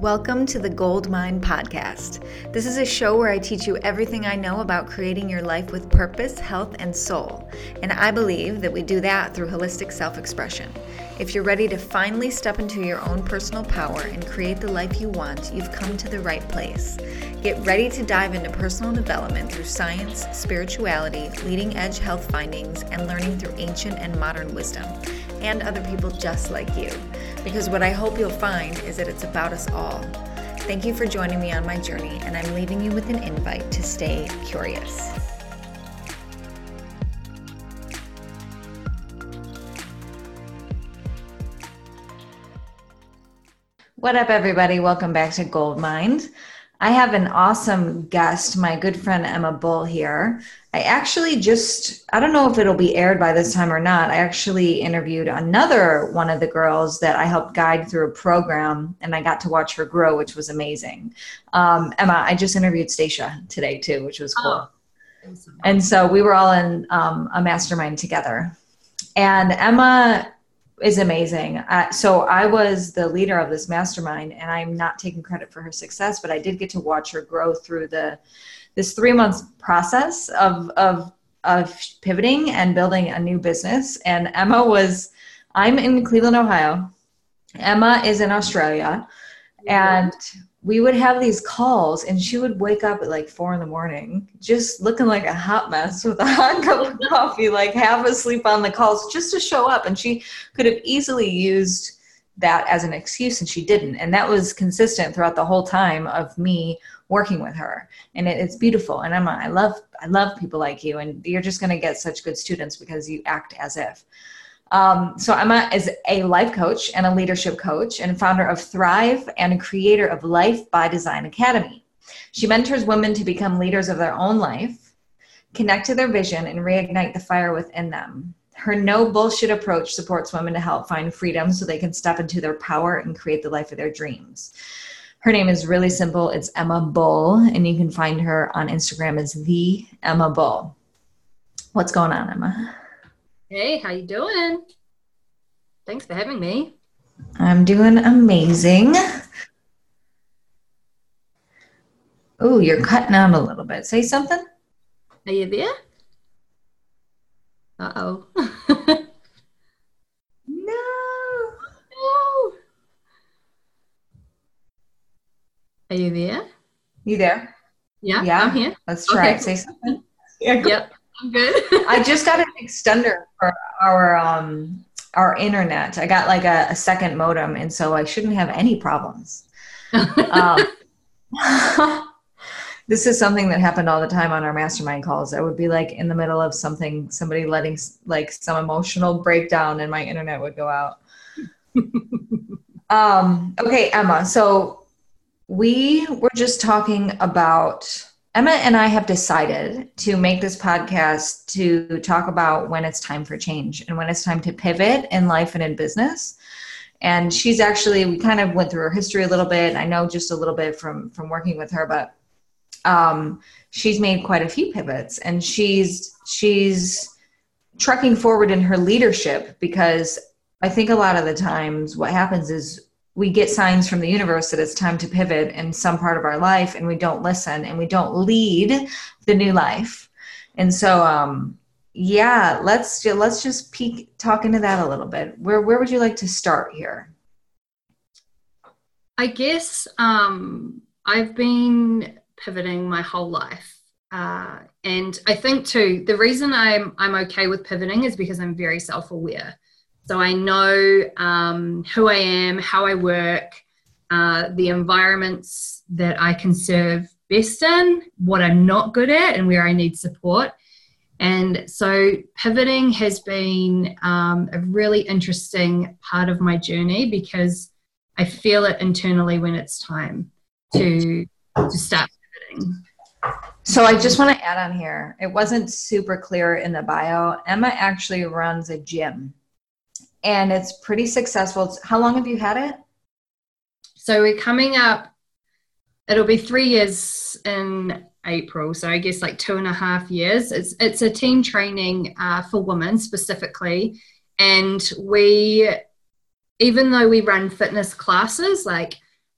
Welcome to the Gold Mind Podcast. This is a show where I teach you everything I know about creating your life with purpose, health, and soul. And I believe that we do that through holistic self expression. If you're ready to finally step into your own personal power and create the life you want, you've come to the right place. Get ready to dive into personal development through science, spirituality, leading edge health findings, and learning through ancient and modern wisdom and other people just like you. Because what I hope you'll find is that it's about us all. Thank you for joining me on my journey, and I'm leaving you with an invite to stay curious. What up, everybody? Welcome back to Gold Mind. I have an awesome guest, my good friend Emma Bull here. I actually just, I don't know if it'll be aired by this time or not. I actually interviewed another one of the girls that I helped guide through a program and I got to watch her grow, which was amazing. Um, Emma, I just interviewed Stacia today too, which was cool. Oh, and so we were all in um, a mastermind together. And Emma is amazing. Uh, so I was the leader of this mastermind, and I'm not taking credit for her success, but I did get to watch her grow through the this three months process of of of pivoting and building a new business. And Emma was, I'm in Cleveland, Ohio. Emma is in Australia, and we would have these calls and she would wake up at like four in the morning just looking like a hot mess with a hot cup of coffee like half asleep on the calls just to show up. And she could have easily used that as an excuse and she didn't. And that was consistent throughout the whole time of me working with her. And it, it's beautiful. And i'm i love i love people like you and you're just going to get such good students because you act as if um, so Emma is a life coach and a leadership coach and founder of Thrive and a creator of Life by Design Academy. She mentors women to become leaders of their own life, connect to their vision, and reignite the fire within them. Her no bullshit approach supports women to help find freedom so they can step into their power and create the life of their dreams. Her name is really simple. It's Emma Bull, and you can find her on Instagram as the Emma Bull. What's going on, Emma? Hey, how you doing? Thanks for having me. I'm doing amazing. Oh, you're cutting out a little bit. Say something. Are you there? Uh oh. no. No. Are you there? You there? Yeah. Yeah. I'm here. Let's try okay. it. Say something. Yeah. Yep. I'm good. I just got an extender for our um our internet. I got like a, a second modem, and so I shouldn't have any problems. um, this is something that happened all the time on our mastermind calls. I would be like in the middle of something, somebody letting like some emotional breakdown, and my internet would go out. um, okay, Emma. So we were just talking about Emma and I have decided to make this podcast to talk about when it's time for change and when it's time to pivot in life and in business. And she's actually we kind of went through her history a little bit. I know just a little bit from from working with her, but um, she's made quite a few pivots, and she's she's trucking forward in her leadership because I think a lot of the times what happens is we get signs from the universe that it's time to pivot in some part of our life and we don't listen and we don't lead the new life. And so um yeah let's let's just peek talk into that a little bit. Where where would you like to start here? I guess um i've been pivoting my whole life uh, and I think too, the reason I'm I'm okay with pivoting is because I'm very self-aware. So I know um, who I am, how I work, uh, the environments that I can serve best in, what I'm not good at, and where I need support. And so pivoting has been um, a really interesting part of my journey because I feel it internally when it's time to to start pivoting. So I just want to add on here. It wasn't super clear in the bio. Emma actually runs a gym and it's pretty successful. It's, how long have you had it? So we're coming up, it'll be three years in April. So I guess like two and a half years. It's, it's a team training uh, for women specifically. And we, even though we run fitness classes, like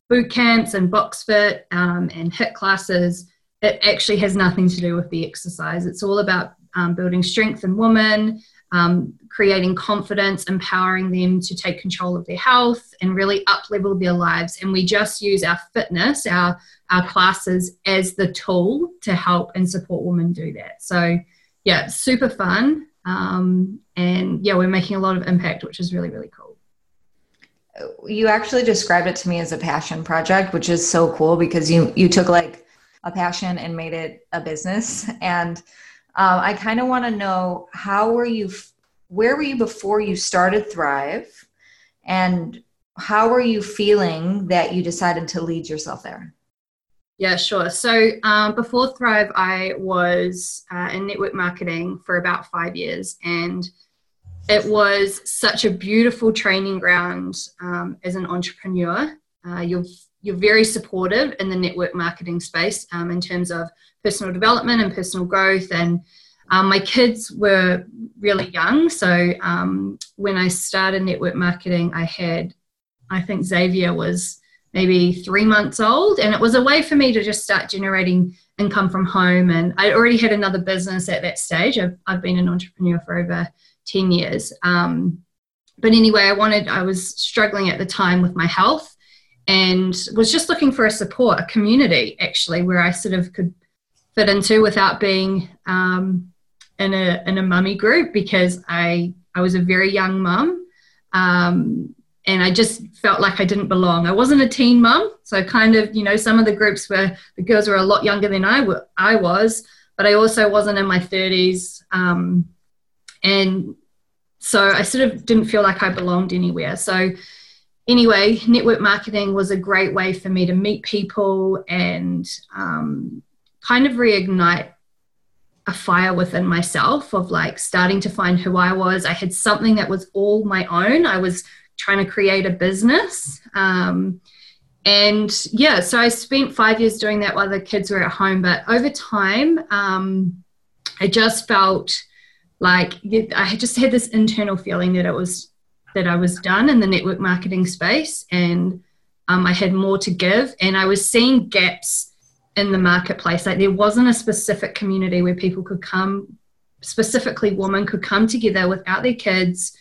boot camps and box fit um, and HIIT classes, it actually has nothing to do with the exercise. It's all about um, building strength in women, um, creating confidence, empowering them to take control of their health and really up level their lives. And we just use our fitness, our, our classes, as the tool to help and support women do that. So, yeah, super fun. Um, and yeah, we're making a lot of impact, which is really, really cool. You actually described it to me as a passion project, which is so cool because you you took like a passion and made it a business. And um, I kind of want to know how were you, where were you before you started Thrive, and how were you feeling that you decided to lead yourself there? Yeah, sure. So um, before Thrive, I was uh, in network marketing for about five years, and it was such a beautiful training ground um, as an entrepreneur. Uh, you're you're very supportive in the network marketing space um, in terms of personal development and personal growth. And um, my kids were really young, so um, when I started network marketing, I had, I think Xavier was maybe three months old, and it was a way for me to just start generating income from home. And I already had another business at that stage. I've, I've been an entrepreneur for over 10 years. Um, but anyway, I wanted, I was struggling at the time with my health and was just looking for a support, a community actually, where I sort of could fit into without being um, in a in a mummy group because I I was a very young mum. Um, and I just felt like I didn't belong. I wasn't a teen mum, so kind of, you know, some of the groups where the girls were a lot younger than I, w- I was, but I also wasn't in my 30s. Um, and so I sort of didn't feel like I belonged anywhere. So anyway, network marketing was a great way for me to meet people and um, kind of reignite a fire within myself of like starting to find who I was. I had something that was all my own. I was trying to create a business. Um, and yeah, so I spent five years doing that while the kids were at home. But over time, um, I just felt like I just had this internal feeling that it was that I was done in the network marketing space and um, I had more to give. And I was seeing gaps in the marketplace. Like there wasn't a specific community where people could come, specifically women could come together without their kids,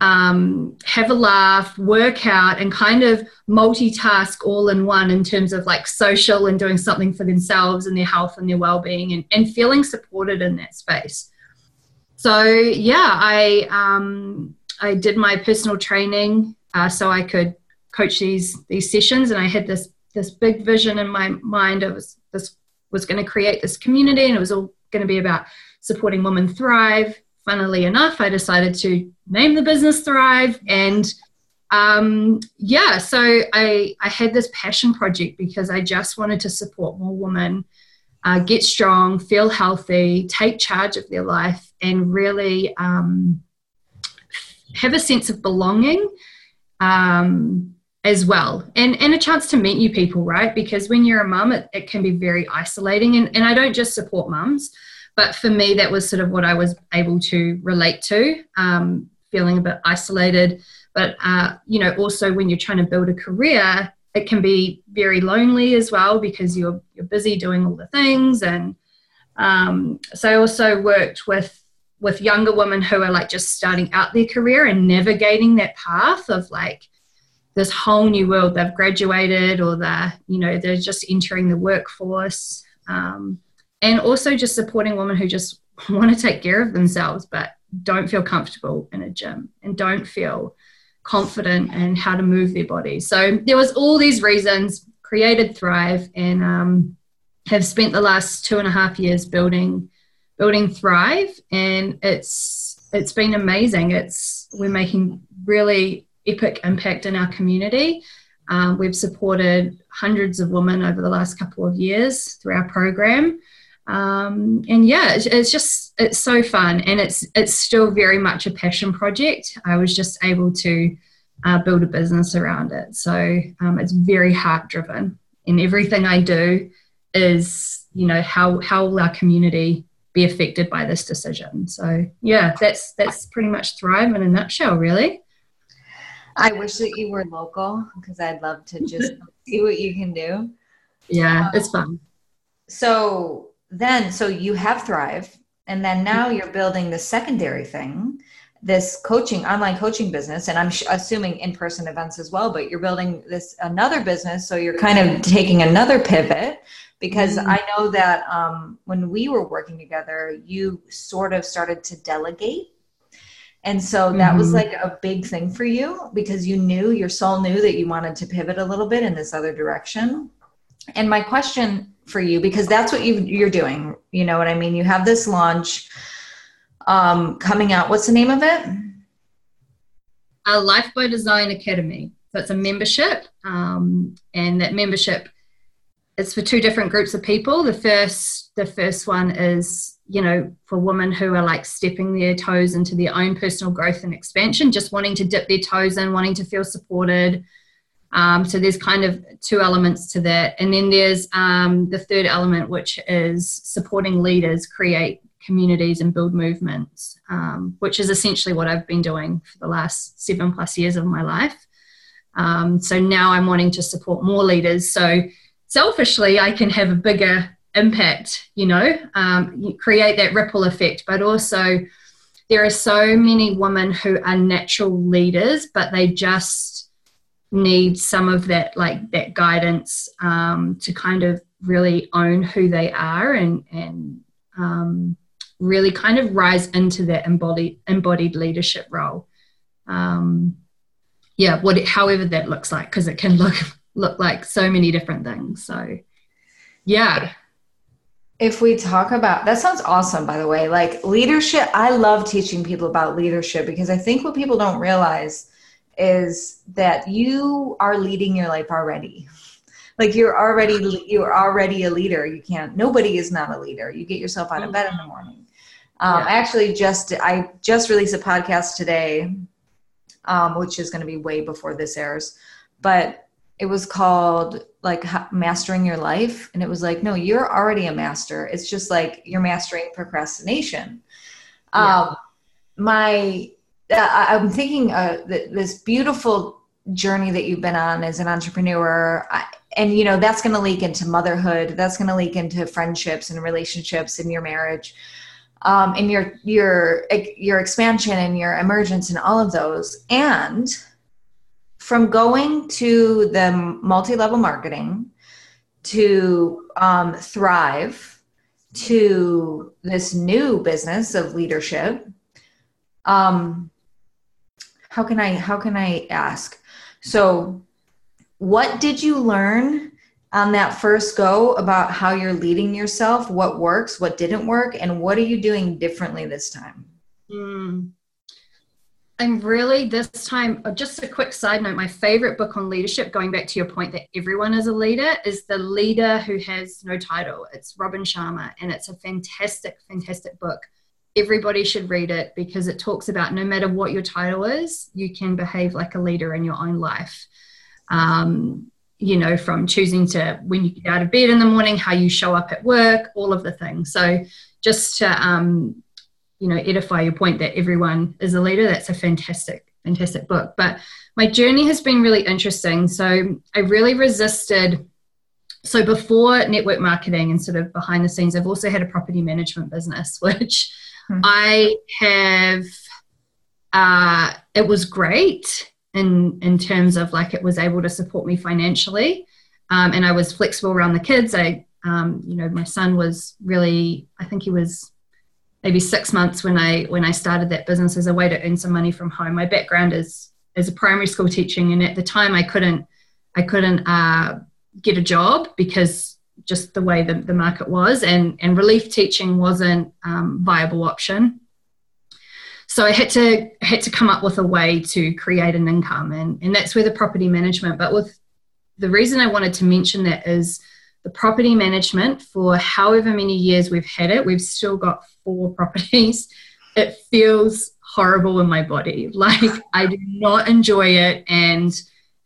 um, have a laugh, work out, and kind of multitask all in one in terms of like social and doing something for themselves and their health and their well-being and, and feeling supported in that space. So yeah, I um, I did my personal training uh, so I could coach these these sessions, and I had this this big vision in my mind. I was this was going to create this community, and it was all going to be about supporting women thrive. Funnily enough, I decided to name the business Thrive, and um, yeah, so I I had this passion project because I just wanted to support more women. Uh, get strong, feel healthy, take charge of their life, and really um, have a sense of belonging um, as well. And, and a chance to meet new people right? Because when you're a mum it, it can be very isolating. And, and i don't just support mums but for me that was sort of what i was able to relate to um, feeling a bit isolated. But uh, you know also when you're trying to build a career it can be very lonely as well because you're you're busy doing all the things. And um, so i also worked with with younger women who are like just starting out their career and navigating that path of like this whole new world. They've graduated or they're you know they're just entering the workforce um, and also just supporting women who just want to take care of themselves but don't feel comfortable in a gym and don't feel confident in how to move their body. So there was all these reasons created thrive and um, have spent the last two and a half years building building Thrive, and it's it's been amazing. It's we're making really epic impact in our community. Um, we've supported hundreds of women over the last couple of years through our program. Um, and yeah, it's, it's, just it's so fun, and it's it's still very much a passion project. I was just able to uh, build a business around it, so um, it's very heart driven, and everything I do is you know how how will our community be affected by this decision. So yeah, that's that's pretty much Thrive in a nutshell, really. I wish that you were local because I'd love to just see what you can do. Yeah, um, it's fun. So then, so you have Thrive, and then now you're building the secondary thing, this coaching, online coaching business, and I'm sh- assuming in person events as well, but you're building this another business. So you're kind of taking another pivot because mm-hmm. I know that um, when we were working together, you sort of started to delegate and so that mm-hmm. was like a big thing for you because you knew your soul knew that you wanted to pivot a little bit in this other direction. And my question for you, because that's what you you're doing, you know what I mean? You have this launch um, coming out. What's the name of it? A Life by Design Academy. So it's a membership, um, and that membership is for two different groups of people. The first the first one is you know, for women who are like stepping their toes into their own personal growth and expansion, just wanting to dip their toes in, wanting to feel supported. Um, so there's kind of two elements to that. And then there's um, the third element, which is supporting leaders create communities and build movements, um, which is essentially what I've been doing for the last seven plus years of my life. Um, so now I'm wanting to support more leaders. So selfishly, I can have a bigger impact, you know, um, create that ripple effect. But also, there are so many women who are natural leaders, but they just need some of that, like that guidance um, to kind of really own who they are and and um, really kind of rise into that embodied embodied leadership role. Um, yeah, what however that looks like, because it can look look like so many different things. So, yeah. If we talk about that sounds awesome by the way. Like leadership i love teaching people about leadership because i think what people don't realize is that you are leading your life already. Like you're already you're already a leader. You can't nobody is not a leader. You get yourself out of bed in the morning. Um, yeah. i actually just i just released a podcast today um, which is going to be way before this airs. But it was called like mastering your life and it was like no you're already a master it's just like you're mastering procrastination yeah. um my uh, i'm thinking uh, th- this beautiful journey that you've been on as an entrepreneur I, and you know that's going to leak into motherhood that's going to leak into friendships and relationships and your marriage um, and your your your expansion and your emergence and all of those and from going to the multi-level marketing to um, thrive to this new business of leadership um, how can i how can i ask? So what did you learn on that first go about how you're leading yourself? What works what didn't work and what are you doing differently this time? Mm. I'm really this time, uh, just a quick side note my favorite book on leadership, going back to your point that everyone is a leader, is The Leader Who Has No Title. It's Robin Sharma, and it's a fantastic, fantastic book. Everybody should read it because it talks about no matter what your title is, you can behave like a leader in your own life. Um, you know, from choosing to when you get out of bed in the morning, how you show up at work, all of the things. So, just to um, you know edify your point that everyone is a leader. That's a fantastic fantastic book. But my journey has been really interesting. So i really resisted so before network marketing and sort of behind the scenes i've also had a property management business which hmm. i have uh, it was great in in terms of like it was able to support me financially um, and i was flexible around the kids. I um, you know my son was really i think he was maybe six months when I when I started that business as a way to earn some money from home. My background is as a primary school teaching, and at the time I couldn't I couldn't uh, get a job because just the way the, the market was, and and relief teaching wasn't um, viable option. So I had to had to come up with a way to create an income, and and that's where the property management. But with the reason I wanted to mention that is the property management for however many years we've had it, we've still got four properties. It feels horrible in my body. Like I do not enjoy it. And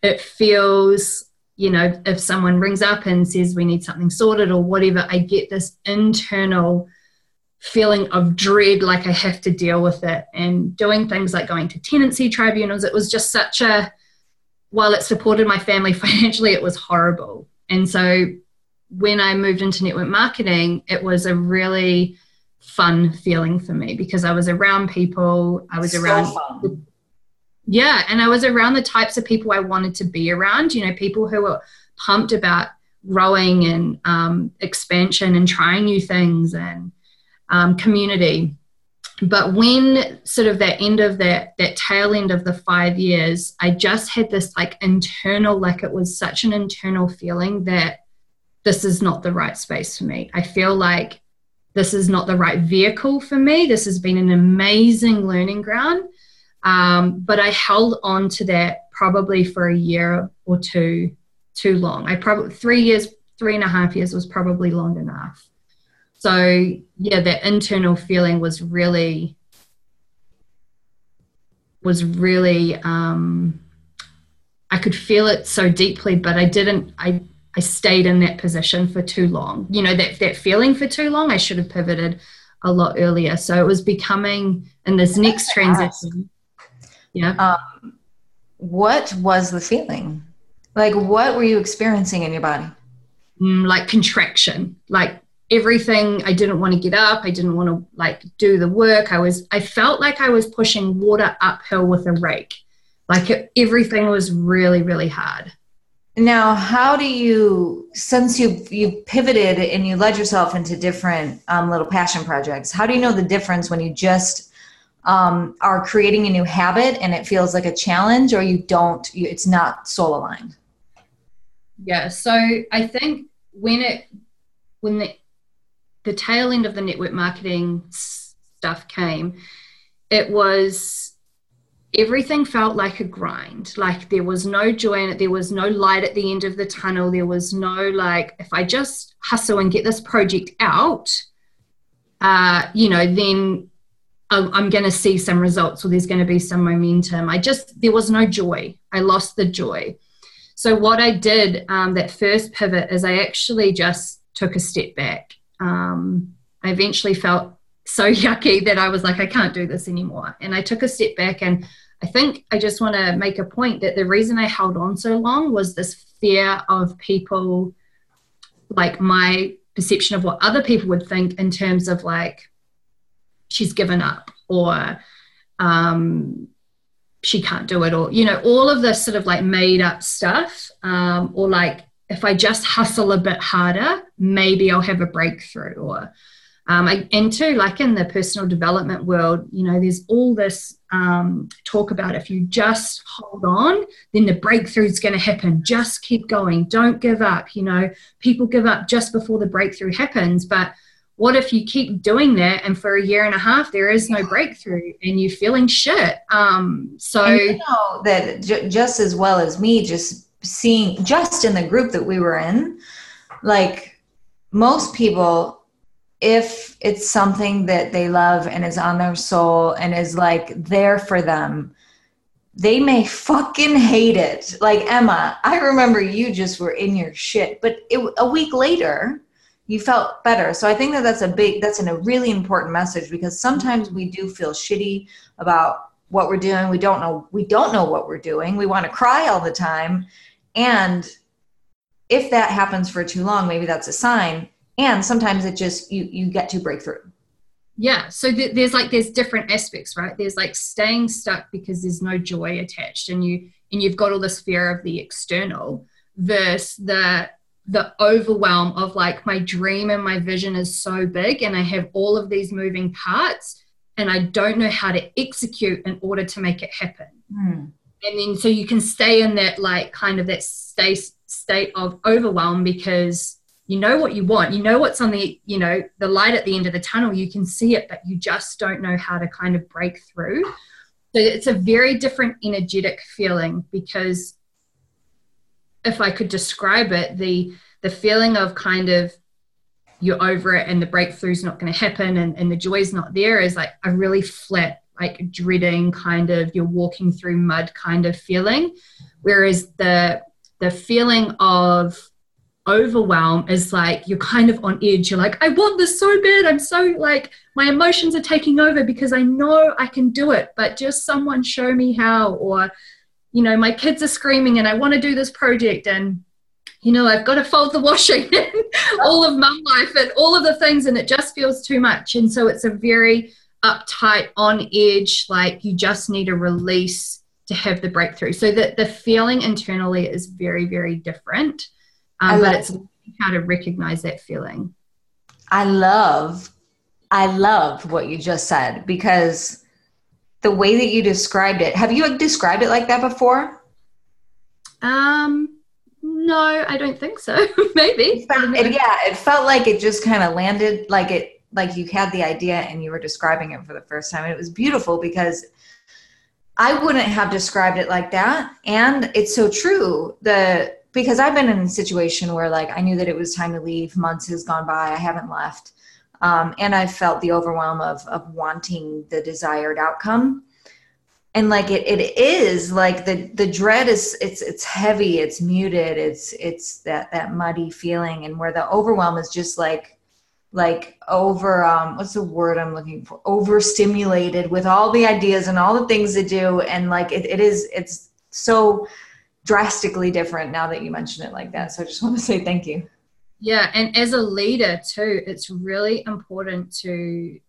it feels, you know, if someone rings up and says we need something sorted or whatever, I get this internal feeling of dread, like I have to deal with it, and doing things like going to tenancy tribunals. It was just such a, while it supported my family financially, it was horrible. And so when I moved into network marketing, it was a really fun feeling for me because I was around people, I was so around. Fun. Yeah, and I was around the types of people I wanted to be around, you know, people who were pumped about growing and um, expansion and trying new things and um, community. But when sort of that end of that that tail end of the five years, I just had this like internal, like it was such an internal feeling that this is not the right space for me. I feel like this is not the right vehicle for me. This has been an amazing learning ground. Um, but I held on to that probably for a year or two too long. I probably three years, three and a half years was probably long enough. So yeah, that internal feeling was really was really um, I could feel it so deeply, but I didn't. I I stayed in that position for too long. You know that that feeling for too long. I should have pivoted a lot earlier. So it was becoming in this next transition. Yeah. Um, what was the feeling? Like, what were you experiencing in your body? Mm, like contraction, like everything. I didn't want to get up. I didn't want to like do the work. I was, I felt like I was pushing water uphill with a rake. Like it, everything was really, really hard. Now, how do you, since you you pivoted and you led yourself into different um, little passion projects, how do you know the difference when you just um, are creating a new habit and it feels like a challenge, or you don't? You, it's not soul aligned. Yeah. So I think when it when the the tail end of the network marketing stuff came, it was everything felt like a grind. Like there was no joy in it. There was no light at the end of the tunnel. There was no like, if I just hustle and get this project out, uh, you know, then I'm, I'm going to see some results or there's going to be some momentum. I just, there was no joy. I lost the joy. So what I did um, that first pivot is I actually just took a step back. Um, I eventually felt so yucky that I was like, I can't do this anymore. And I took a step back and I think I just want to make a point that the reason I held on so long was this fear of people, like my perception of what other people would think in terms of like, she's given up or um, she can't do it or you know all of this sort of like made up stuff um, or like if i just hustle a bit harder maybe i'll have a breakthrough or um, and too like in the personal development world you know there's all this um, talk about if you just hold on then the breakthrough is going to happen. Just keep going. Don't give up you know. People give up just before the breakthrough happens but what if you keep doing that and for a year and a half there is no breakthrough and you're feeling shit? Um so you know that j- just as well as me just seeing just in the group that we were in like most people if it's something that they love and is on their soul and is like there for them they may fucking hate it like emma i remember you just were in your shit but it, a week later you felt better. So I think that that's a big, that's an, a really important message because sometimes we do feel shitty about what we're doing. We don't know, we don't know what we're doing. We want to cry all the time. And if that happens for too long, maybe that's a sign. And sometimes it just, you, you get to breakthrough. Yeah. So th- there's like, there's different aspects, right? There's like staying stuck because there's no joy attached and you, and you've got all this fear of the external versus the the overwhelm of like my dream and my vision is so big and I have all of these moving parts and I don't know how to execute in order to make it happen. Mm. And then so you can stay in that like kind of that state state of overwhelm because you know what you want, you know what's on the you know the light at the end of the tunnel, you can see it, but you just don't know how to kind of break through. So it's a very different energetic feeling because if I could describe it, the the feeling of kind of you're over it and the breakthrough's not going to happen and, and the joy's not there is like a really flat, like dreading kind of you're walking through mud kind of feeling. Whereas the the feeling of overwhelm is like you're kind of on edge. You're like, I want this so bad. I'm so like, my emotions are taking over because I know I can do it, but just someone show me how. Or, you know, my kids are screaming and I want to do this project and, you know, I've got to fold the washing and all of mum life and all of the things, and it just feels too much. And so it's a very uptight, on edge, like you just need a release to have the breakthrough. So that the feeling internally is very, very different um, but it's how to recognize that feeling. I love, I love what you just said because the way that you described it. Have you described it like that before? Um, no, I don't think so. Maybe. It, yeah, it felt like it just kind of landed like it, like you had the idea and you were describing it for the first time. It was beautiful because I wouldn't have described it like that. And it's so true. The because I've been in a situation where like I knew that it was time to leave. Months has gone by. I haven't left. Um, and I felt the overwhelm of of wanting the desired outcome. And like it, it is like the the dread is it's it's heavy, it's muted, it's it's that that muddy feeling, and where the overwhelm is just like like over um what's the word I'm looking for overstimulated with all the ideas and all the things to do, and like it, it is it's so drastically different now that you mention it like that. So I just want to say thank you. Yeah, and as a leader too, it's really important to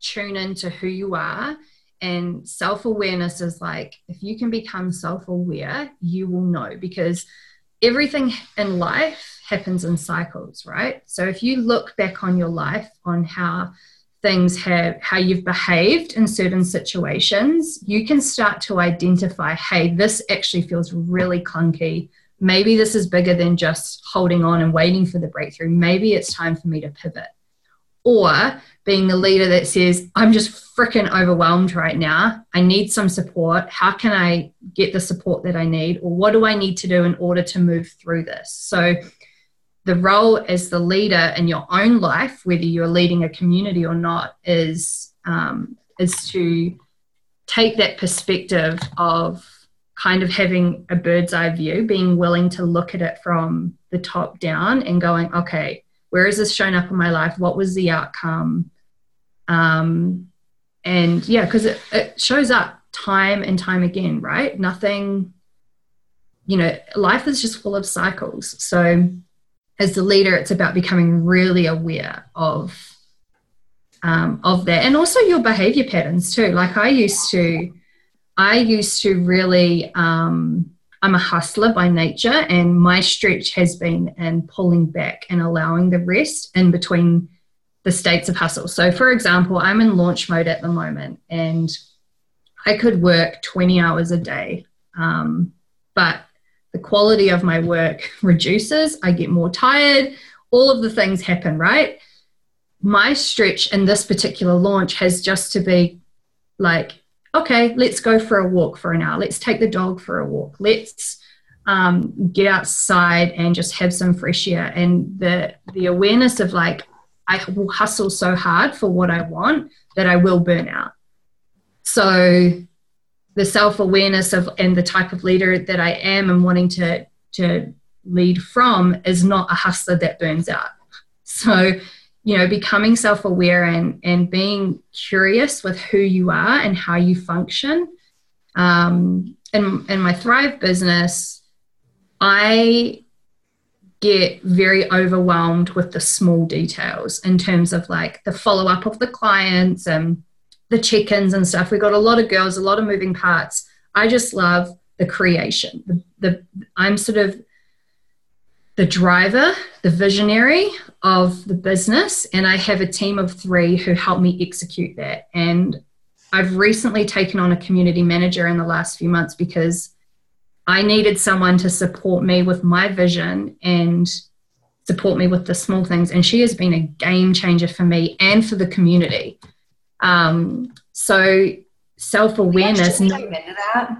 tune into who you are. And self awareness is like if you can become self aware, you will know because everything in life happens in cycles, right? So if you look back on your life on how things have how you've behaved in certain situations you can start to identify hey this actually feels really clunky. Maybe this is bigger than just holding on and waiting for the breakthrough. Maybe it's time for me to pivot. Or being the leader that says i'm just freaking overwhelmed right now. I need some support. How can i get the support that i need? Or what do i need to do in order to move through this? So the role as the leader in your own life, whether you're leading a community or not, is um, is to take that perspective of kind of having a bird's eye view, being willing to look at it from the top down and going, okay, where is this shown up in my life? What was the outcome? Um, and yeah, because it, it shows up time and time again, right? Nothing, you know, life is just full of cycles. So as the leader, it's about becoming really aware of um, of that, and also your behavior patterns too. Like I used to, I used to really. Um, I'm a hustler by nature, and my stretch has been in pulling back and allowing the rest in between the states of hustle. So, for example, I'm in launch mode at the moment, and I could work 20 hours a day, um, but the quality of my work reduces, I get more tired, all of the things happen, right? My stretch in this particular launch has just to be like, okay, let's go for a walk for an hour. Let's take the dog for a walk. Let's um, get outside and just have some fresh air. And the the awareness of like, I will hustle so hard for what I want that I will burn out. So the self-awareness of and the type of leader that I am and wanting to to lead from is not a hustler that burns out. So, you know, becoming self-aware and and being curious with who you are and how you function. Um, in in my Thrive business, I get very overwhelmed with the small details in terms of like the follow up of the clients and the check-ins and stuff. We've got a lot of girls, a lot of moving parts. I just love the creation. The, the I'm sort of the driver, the visionary of the business, and I have a team of three who help me execute that. And I've recently taken on a community manager in the last few months because I needed someone to support me with my vision and support me with the small things. And she has been a game changer for me and for the community. Um, so self awareness. into that.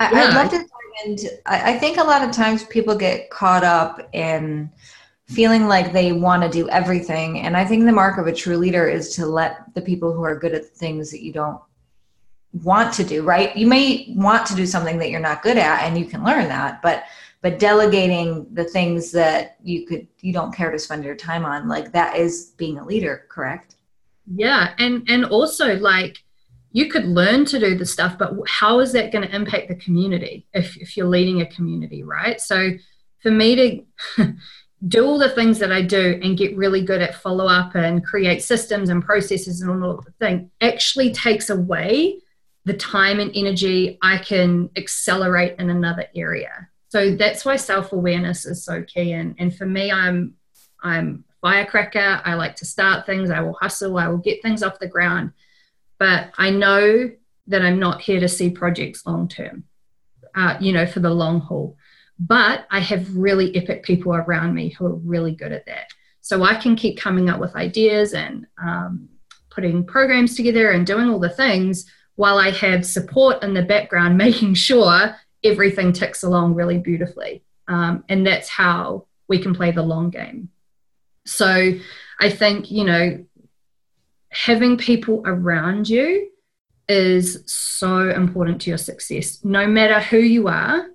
I, yeah. I'd love to dive into. I, I think a lot of times people get caught up in feeling like they want to do everything, and I think the mark of a true leader is to let the people who are good at things that you don't want to do. Right? You may want to do something that you're not good at, and you can learn that, but but delegating the things that you could you don't care to spend your time on like that is being a leader correct yeah and and also like you could learn to do the stuff but how is that going to impact the community if, if you're leading a community right? So for me to do all the things that i do and get really good at follow up and create systems and processes and all of the thing actually takes away the time and energy i can accelerate in another area. So that's why self-awareness is so key and, and for me i'm i'm firecracker. I like to start things. I will hustle. I will get things off the ground. But i know that i'm not here to see projects long term uh, you know for the long haul. But i have really epic people around me who are really good at that. So i can keep coming up with ideas and um, putting programs together and doing all the things while i have support in the background making sure everything ticks along really beautifully. Um, and that's how we can play the long game. So I think, you know, having people around you is so important to your success, no matter who you are.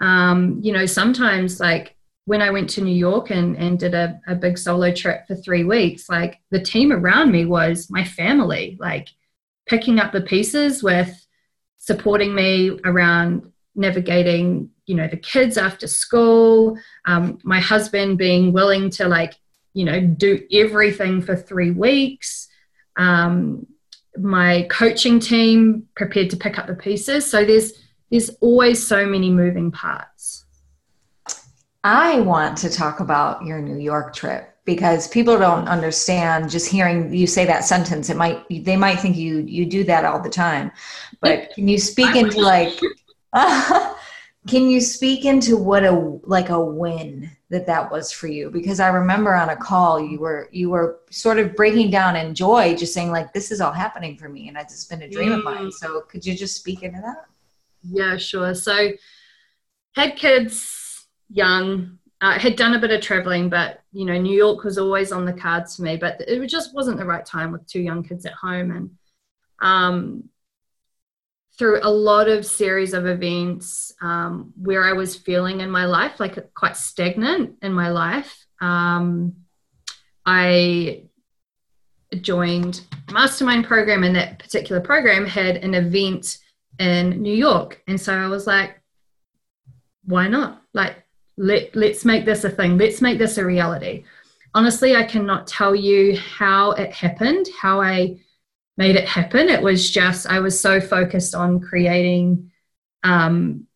Um, you know, sometimes like when I went to New York and, and did a, a big solo trip for three weeks, like the team around me was my family, like picking up the pieces with supporting me around navigating you know the kids after school um, my husband being willing to like you know do everything for three weeks. Um, my coaching team prepared to pick up the pieces. So there's there's always so many moving parts. I want to talk about your new york trip because people don't understand just hearing you say that sentence. It might they might think you you do that all the time. But can you speak into like can you speak into what a like a win that that was for you? Because i remember on a call you were you were sort of breaking down in joy just saying like this is all happening for me and it's just been a dream mm. of mine. So could you just speak into that? Yeah sure. So had kids young uh, had done a bit of traveling but you know new york was always on the cards for me but it just wasn't the right time with two young kids at home. And um, through a lot of series of events um, where I was feeling in my life like quite stagnant in my life. Um, I joined mastermind program and that particular program had an event in New York. And so I was like, why not? Like, let, let's make this a thing. Let's make this a reality. Honestly, I cannot tell you how it happened, how I made it happen. It was just, I was so focused on creating, um,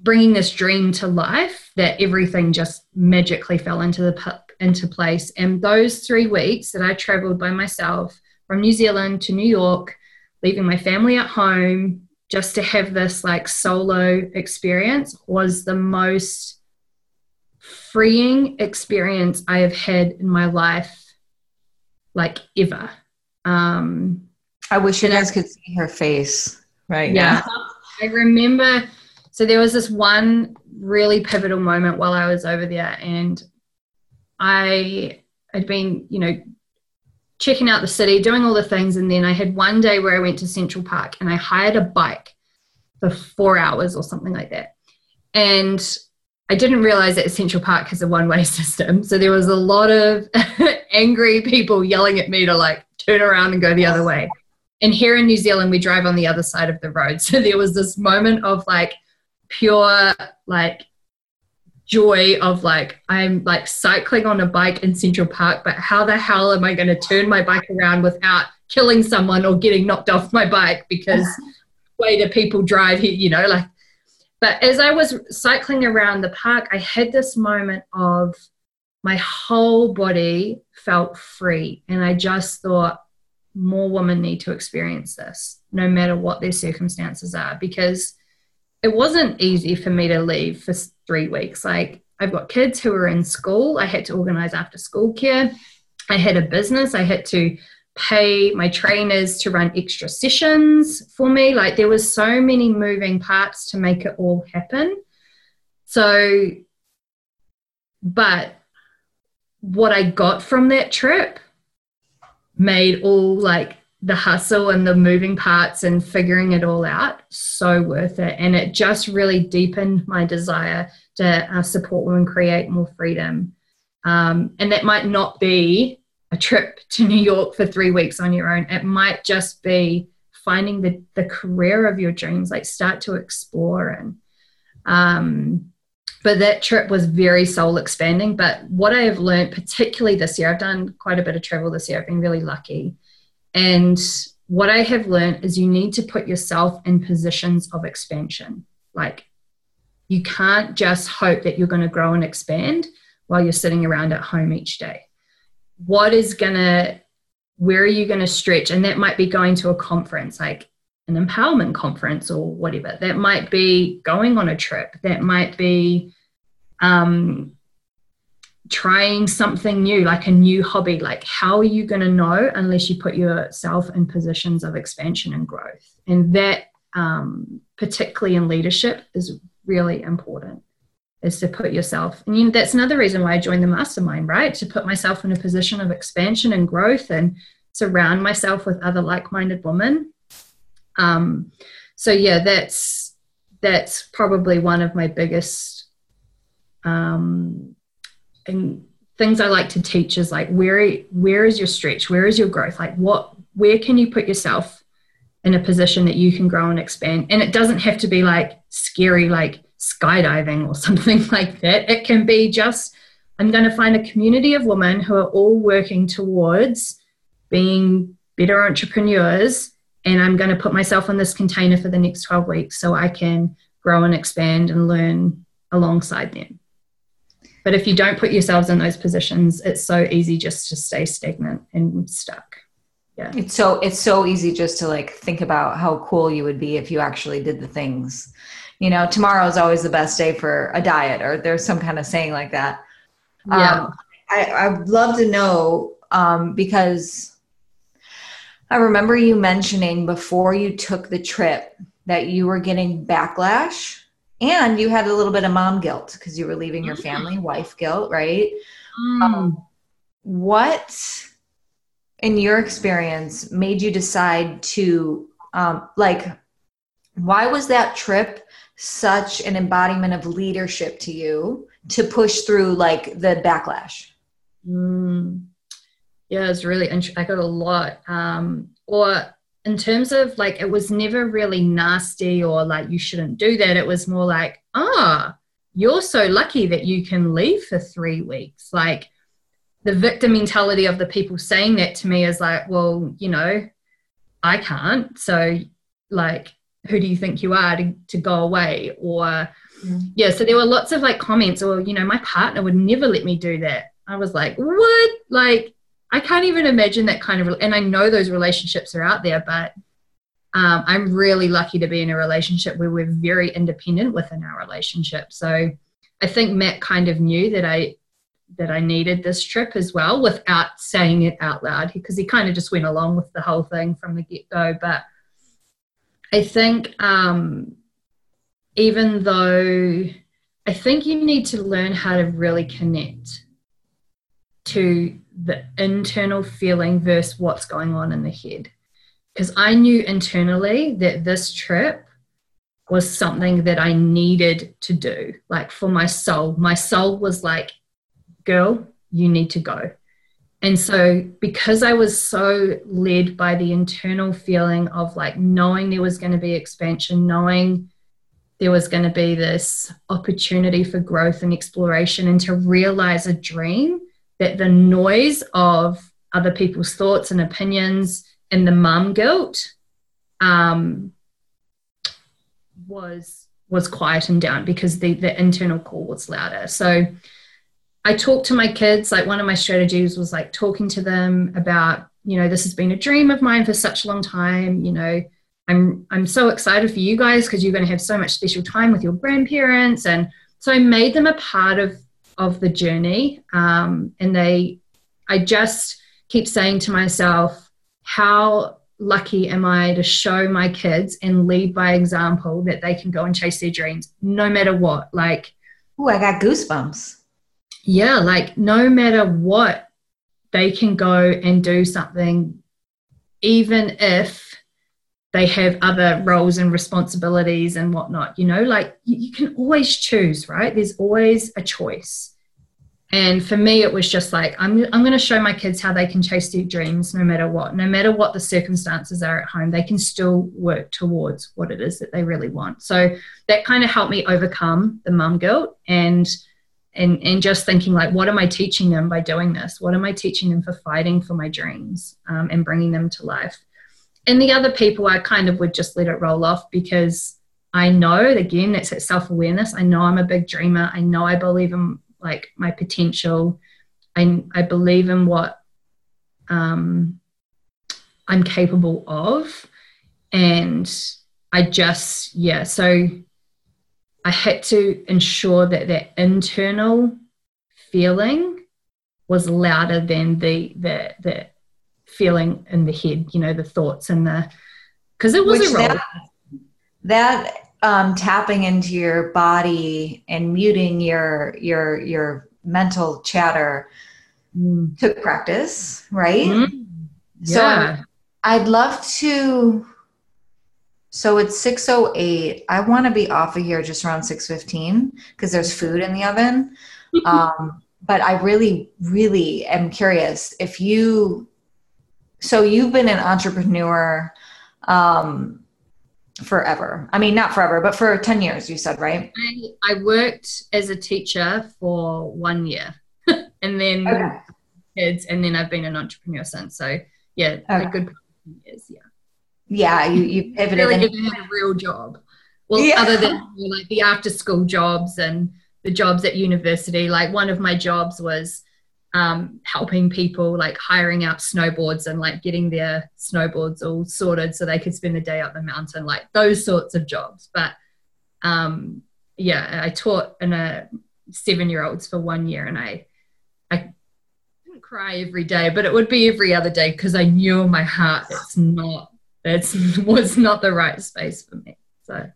bringing this dream to life that everything just magically fell into the into place. And those three weeks that I traveled by myself from New Zealand to New York, leaving my family at home, just to have this like solo experience was the most freeing experience I have had in my life, like ever. Um, I wish you guys could see her face right yeah. Now. I remember, so there was this one really pivotal moment while I was over there, and I had been, you know, checking out the city, doing all the things, and then I had one day where I went to Central Park and I hired a bike for four hours or something like that. And I didn't realize that Central Park has a one way system. So there was a lot of angry people yelling at me to like turn around and go the other way. And here in New Zealand, we drive on the other side of the road. So there was this moment of like pure, like, joy of like I'm like cycling on a bike in Central Park, but how the hell am I going to turn my bike around without killing someone or getting knocked off my bike because way do people drive here, you know, like but as I was cycling around the park, I had this moment of my whole body felt free. And I just thought, more women need to experience this, no matter what their circumstances are, because it wasn't easy for me to leave for three weeks. Like, I've got kids who are in school. I had to organize after school care. I had a business. I had to pay my trainers to run extra sessions for me. Like, there was so many moving parts to make it all happen. So, but what I got from that trip made all like the hustle and the moving parts and figuring it all out so worth it. And it just really deepened my desire to uh, support women create more freedom. Um, and that might not be a trip to New York for three weeks on your own. It might just be finding the, the career of your dreams, like start to explore. And, um, but that trip was very soul expanding. But what I have learned, particularly this year, I've done quite a bit of travel this year. I've been really lucky. And what I have learned is you need to put yourself in positions of expansion. Like you can't just hope that you're going to grow and expand while you're sitting around at home each day. What is going to, where are you going to stretch? And that might be going to a conference, like an empowerment conference or whatever. That might be going on a trip. That might be um, trying something new, like a new hobby. Like, how are you going to know unless you put yourself in positions of expansion and growth? And that, um, particularly in leadership, is really important is to put yourself and you know, that's another reason why i joined the mastermind right to put myself in a position of expansion and growth and surround myself with other like-minded women um, so yeah that's that's probably one of my biggest um, and things i like to teach is like where where is your stretch where is your growth like what where can you put yourself in a position that you can grow and expand and it doesn't have to be like scary like skydiving or something like that. It can be just, I'm going to find a community of women who are all working towards being better entrepreneurs. And I'm going to put myself in this container for the next 12 weeks so I can grow and expand and learn alongside them. But if you don't put yourselves in those positions, it's so easy just to stay stagnant and stuck. Yeah. It's so it's so easy just to like think about how cool you would be if you actually did the things you know tomorrow is always the best day for a diet or there's some kind of saying like that yeah um, I, i'd love to know um, because i remember you mentioning before you took the trip that you were getting backlash and you had a little bit of mom guilt because you were leaving your family wife guilt right mm. um, what in your experience made you decide to um, like why was that trip such an embodiment of leadership to you to push through like the backlash? Mm, yeah, it's really interesting. I got a lot. Um, or in terms of like, it was never really nasty or like you shouldn't do that. It was more like, ah, you're so lucky that you can leave for three weeks. Like the victim mentality of the people saying that to me is like, well, you know, I can't. So like who do you think you are to, to go away or mm. yeah so there were lots of like comments or you know my partner would never let me do that i was like what like i can't even imagine that kind of and i know those relationships are out there but um, i'm really lucky to be in a relationship where we're very independent within our relationship. So i think matt kind of knew that i that i needed this trip as well without saying it out loud because he kind of just went along with the whole thing from the get-go. But I think um, even though I think you need to learn how to really connect to the internal feeling versus what's going on in the head. Because I knew internally that this trip was something that I needed to do, like for my soul. My soul was like, girl, you need to go. And so, because I was so led by the internal feeling of like knowing there was going to be expansion, knowing there was going to be this opportunity for growth and exploration, and to realize a dream that the noise of other people's thoughts and opinions and the mum guilt um, was was quietened down because the the internal call was louder. So I talked to my kids, like one of my strategies was like talking to them about, you know, this has been a dream of mine for such a long time, you know, I'm I'm so excited for you guys because you're going to have so much special time with your grandparents and so I made them a part of of the journey um, and they I just keep saying to myself how lucky am I to show my kids and lead by example that they can go and chase their dreams no matter what like oh I got goosebumps. Yeah, like no matter what, they can go and do something, even if they have other roles and responsibilities and whatnot. You know, like you, you can always choose, right? There's always a choice. And for me, it was just like, I'm, I'm going to show my kids how they can chase their dreams no matter what, no matter what the circumstances are at home, they can still work towards what it is that they really want. So that kind of helped me overcome the mum guilt and, and, and just thinking like, what am I teaching them by doing this? What am I teaching them for fighting for my dreams um, and bringing them to life? And the other people, I kind of would just let it roll off because I know, again, that's that self awareness. I know I'm a big dreamer. I know I believe in like my potential. I, I believe in what um, I'm capable of. And I just, yeah, so I had to ensure that that internal feeling was louder than the, the, the feeling in the head, you know, the thoughts and the, because it was Which a role. That, that um, tapping into your body and muting your your your mental chatter mm. took practice, right? Mm. Yeah. So I'd love to. So it's six oh eight. I want to be off of here just around six fifteen because there's food in the oven. um, but I really, really am curious if you. So you've been an entrepreneur. Um, forever. I mean, not forever, but for 10 years, you said, right? I, I worked as a teacher for one year and then okay. kids, and then I've been an entrepreneur since. So, yeah, okay. a good years. Yeah. Yeah, you, you pivoted. really and- had a real job. Well, yeah. other than like the after school jobs and the jobs at university, like one of my jobs was um, helping people like hiring out snowboards and like getting their snowboards all sorted so they could spend the day up the mountain, like those sorts of jobs. But um, yeah, I taught in a seven year olds for one year and I, I didn't cry every day, but it would be every other day because I knew in my heart it's not, it was not the right space for me. So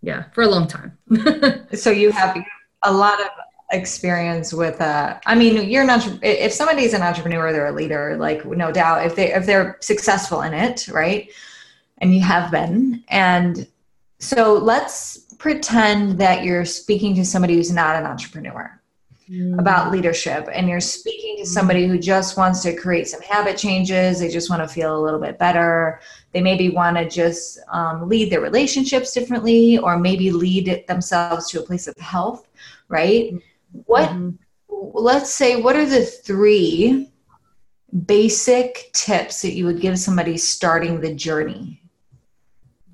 yeah, for a long time. so you have a lot of experience with uh i mean you're not if somebody's an entrepreneur they're a leader like no doubt if they if they're successful in it right? And you have been. And so let's pretend that you're speaking to somebody who's not an entrepreneur mm. about leadership and you're speaking to somebody who just wants to create some habit changes they just want to feel a little bit better. They maybe want to just um, lead their relationships differently or maybe lead themselves to a place of health right? Mm what mm-hmm. let's say what are the three basic tips that you would give somebody starting the journey?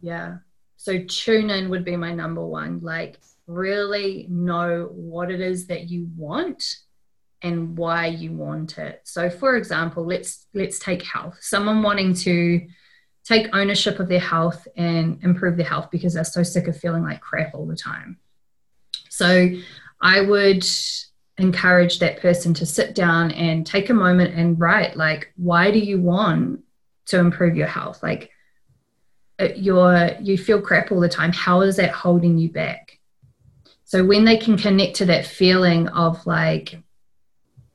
Yeah. So tune in would be my number one. Like really know what it is that you want and why you want it. So for example let's let's take health. Someone wanting to take ownership of their health and improve their health because they're so sick of feeling like crap all the time. So I would encourage that person to sit down and take a moment and write like why do you want to improve your health? Like uh, you're you feel crap all the time. How is that holding you back? So when they can connect to that feeling of like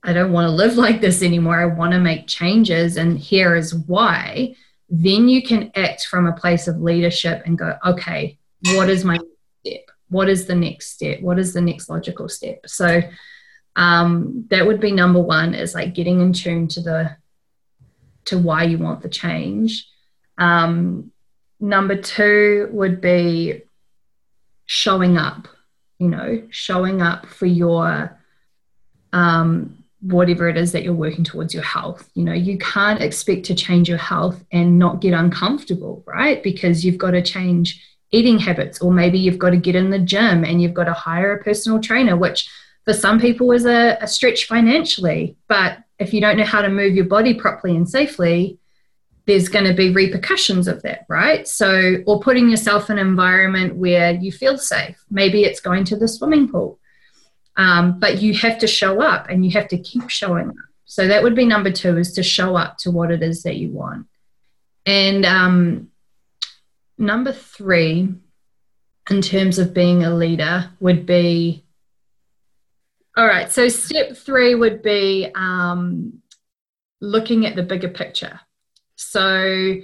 i don't want to live like this anymore i want to make changes and here is why then you can act from a place of leadership and go okay what is my step what is the next step? What is the next logical step? So um, that would be number one is like getting in tune to the to why you want the change. Um, number two would be showing up, you know, showing up for your um, whatever it is that you're working towards your health. You know, you can't expect to change your health and not get uncomfortable, right? Because you've got to change eating habits, or maybe you've got to get in the gym and you've got to hire a personal trainer, which for some people is a, a stretch financially. But if you don't know how to move your body properly and safely, there's going to be repercussions of that, right? So, or putting yourself in an environment where you feel safe. Maybe it's going to the swimming pool, um, but you have to show up and you have to keep showing up. So that would be number two: is to show up to what it is that you want. And um, number three, in terms of being a leader, would be all right. So, step three would be um, looking at the bigger picture. So,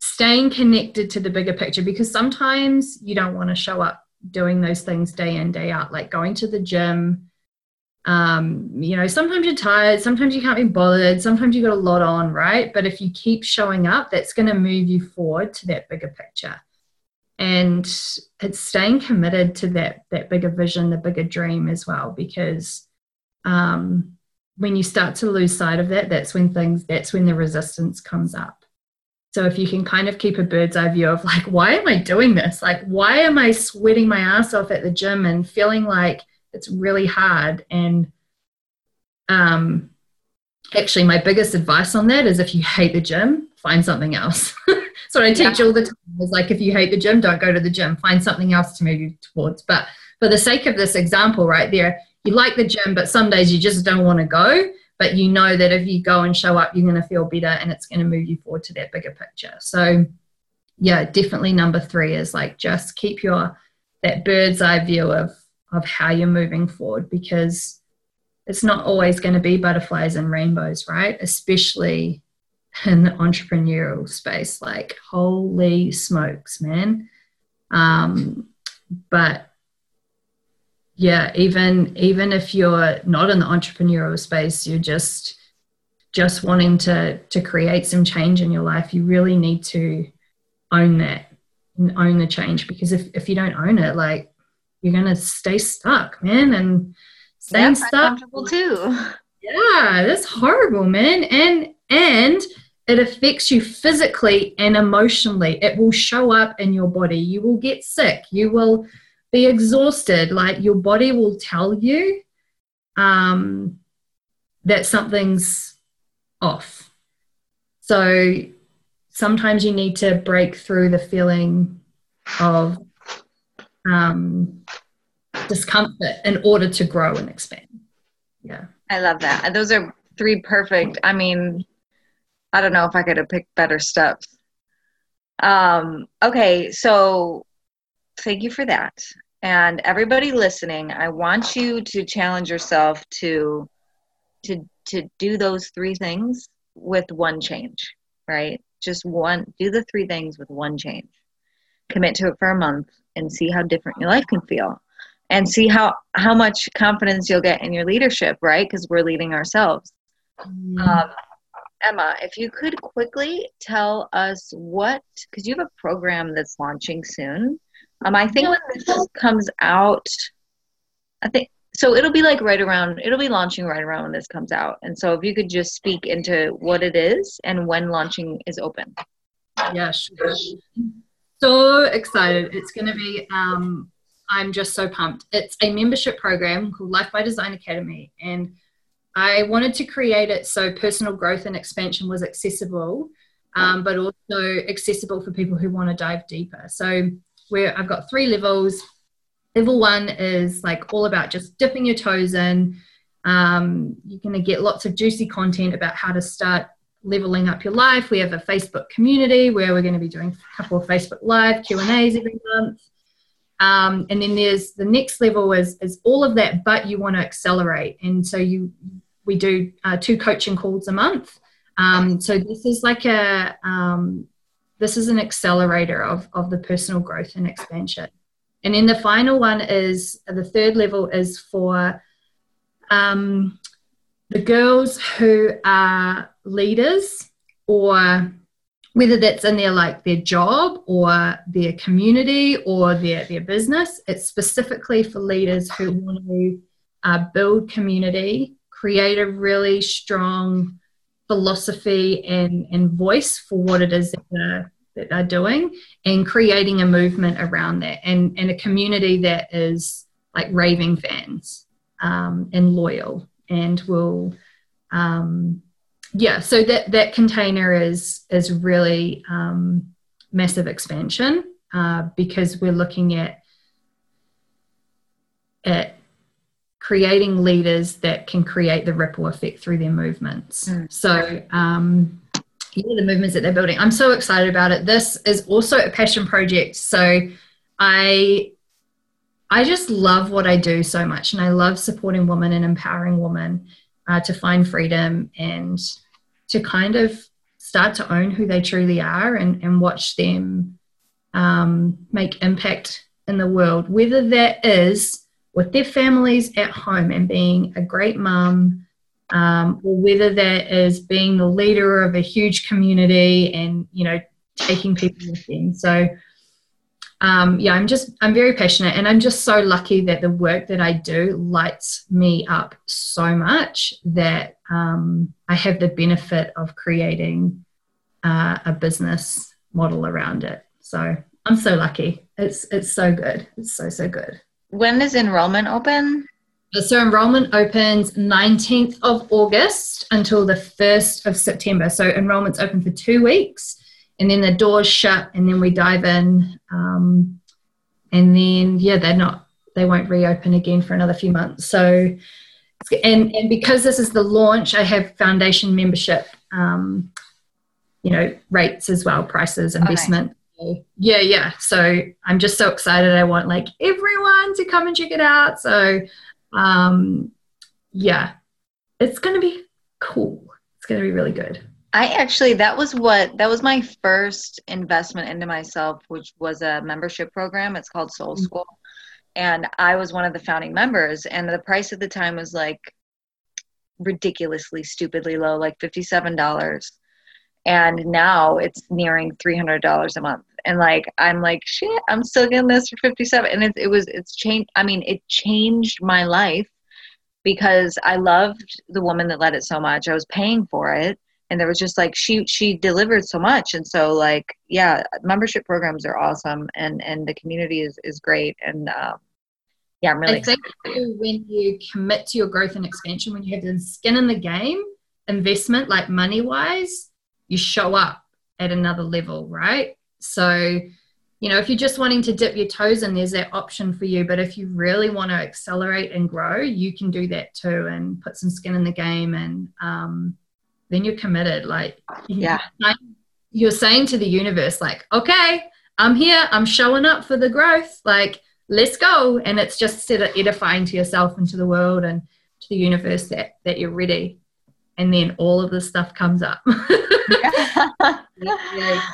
staying connected to the bigger picture because sometimes you don't want to show up doing those things day in day out like going to the gym um, you know sometimes you're tired sometimes you can't be bothered sometimes you've got a lot on right? But if you keep showing up that's going to move you forward to that bigger picture. And it's staying committed to that that bigger vision the bigger dream as well because um, when you start to lose sight of that that's when things that's when the resistance comes up. So if you can kind of keep a bird's eye view of like why am i doing this? Like why am i sweating my ass off at the gym and feeling like it's really hard. And um actually my biggest advice on that is if you hate the gym find something else. So i teach yeah. all the time is like if you hate the gym don't go to the gym. Find something else to move you towards. But for the sake of this example right there you like the gym but some days you just don't want to go but you know that if you go and show up you're going to feel better and it's going to move you forward to that bigger picture. So yeah definitely number three is like just keep your that bird's eye view of of how you're moving forward because it's not always going to be butterflies and rainbows right? Especially in the entrepreneurial space like holy smokes man. Um, but yeah even even if you're not in the entrepreneurial space you're just just wanting to to create some change in your life you really need to own that and own the change because if, if you don't own it like you're gonna stay stuck man and staying yeah, stuck. too. Yeah that's horrible man and and it affects you physically and emotionally. It will show up in your body. You will get sick. You will be exhausted. Like your body will tell you um, that something's off. So sometimes you need to break through the feeling of um, discomfort in order to grow and expand. Yeah. I love that. Those are three perfect. I mean, I don't know if I could have picked better steps. Um, okay, so thank you for that. And everybody listening, I want you to challenge yourself to to to do those three things with one change, right? Just one do the three things with one change. Commit to it for a month and see how different your life can feel. And see how how much confidence you'll get in your leadership, right? Because we're leading ourselves. Mm. Um, Emma, if you could quickly tell us what, because you have a program that's launching soon. Um, I think when this comes out, I think so. It'll be like right around. It'll be launching right around when this comes out. And so, if you could just speak into what it is and when launching is open. Yeah, sure. So excited! It's going to be. Um, I'm just so pumped. It's a membership program called Life by Design Academy, and I wanted to create it so personal growth and expansion was accessible, um, but also accessible for people who want to dive deeper. So where I've got three levels. Level one is like all about just dipping your toes in. Um, you're going to get lots of juicy content about how to start leveling up your life. We have a Facebook community where we're going to be doing a couple of Facebook Live Q and A's every month. Um, and then there's the next level is is all of that, but you want to accelerate. And so you we do uh, two coaching calls a month. Um, so this is like a um, this is an accelerator of, of the personal growth and expansion. And then the final one is the third level is for um, the girls who are leaders or whether that's in their like their job or their community or their, their business it's specifically for leaders who want to uh, build community create a really strong philosophy and, and voice for what it is that they're, that they're doing and creating a movement around that and, and a community that is like raving fans um, and loyal and will um, yeah so that that container is is really um, massive expansion uh, because we're looking at at creating leaders that can create the ripple effect through their movements. Mm. So, um, yeah, the movements that they're building. I'm so excited about it. This is also a passion project. So, I I just love what I do so much, and I love supporting women and empowering women uh, to find freedom and to kind of start to own who they truly are and, and watch them um, make impact in the world, whether that is with their families at home and being a great mum, um, or whether that is being the leader of a huge community and you know taking people with them. So um, yeah, I'm just I'm very passionate, and I'm just so lucky that the work that I do lights me up so much that um, I have the benefit of creating uh, a business model around it. So I'm so lucky. It's it's so good. It's so so good. When is enrollment open? So enrollment opens 19th of August until the 1st of September. So enrollment's open for two weeks, and then the doors shut, and then we dive in, um, and then yeah, they're not they won't reopen again for another few months. So and and because this is the launch, I have foundation membership, um, you know, rates as well, prices, investment. Okay yeah yeah. So i'm just so excited. I want like everyone to come and check it out. So um yeah. It's gonna be cool. It's gonna be really good i actually that was what that was my first investment into myself which was a membership program. It's called soul mm-hmm. school. And i was one of the founding members and the price at the time was like ridiculously stupidly low like $57 and now it's nearing $300 a month. And like i'm like shit i'm still getting this for 57 and it, it was it's changed i mean it changed my life because i loved the woman that led it so much. I was paying for it and there was just like she she delivered so much and so like yeah membership programs are awesome and and the community is is great and um, yeah i'm really I think when you commit to your growth and expansion when you have the skin in the game investment like money wise you show up at another level, right? So, you know, if you're just wanting to dip your toes in, there's that option for you. But if you really want to accelerate and grow, you can do that too and put some skin in the game and um, then you're committed. Like, yeah. You're saying to the universe, like, okay, I'm here, I'm showing up for the growth. Like, let's go. And it's just edifying to yourself and to the world and to the universe that, that you're ready. And then all of this stuff comes up. yeah.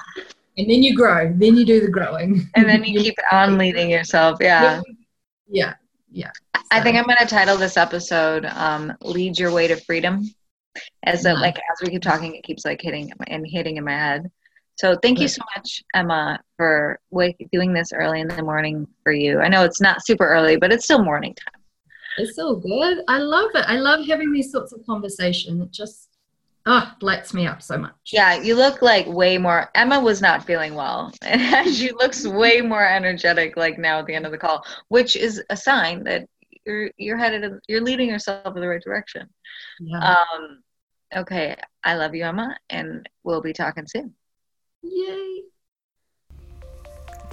And then you grow. Then you do the growing. And then you keep on leading yourself. Yeah. Yeah. Yeah. So. I think I'm going to title this episode um, "Lead Your Way to Freedom." As a, like as we keep talking, it keeps like hitting and hitting in my head. So thank you so much, Emma, for doing this early in the morning for you. I know it's not super early, but it's still morning time. It's so good. I love it. I love having these sorts of conversations. It just oh lights me up so much yeah you look like way more emma was not feeling well and she looks way more energetic like now at the end of the call which is a sign that you're you're headed you're leading yourself in the right direction yeah. um okay i love you emma and we'll be talking soon yay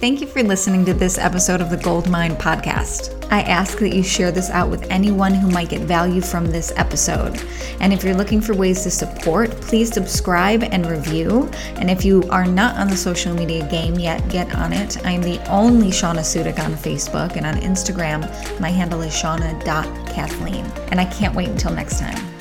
Thank you for listening to this episode of the Goldmine podcast. I ask that you share this out with anyone who might get value from this episode. And if you're looking for ways to support, please subscribe and review. And if you are not on the social media game yet, get on it. I am the only Shauna Sudik on Facebook, and on Instagram, my handle is shauna.kathleen. And I can't wait until next time.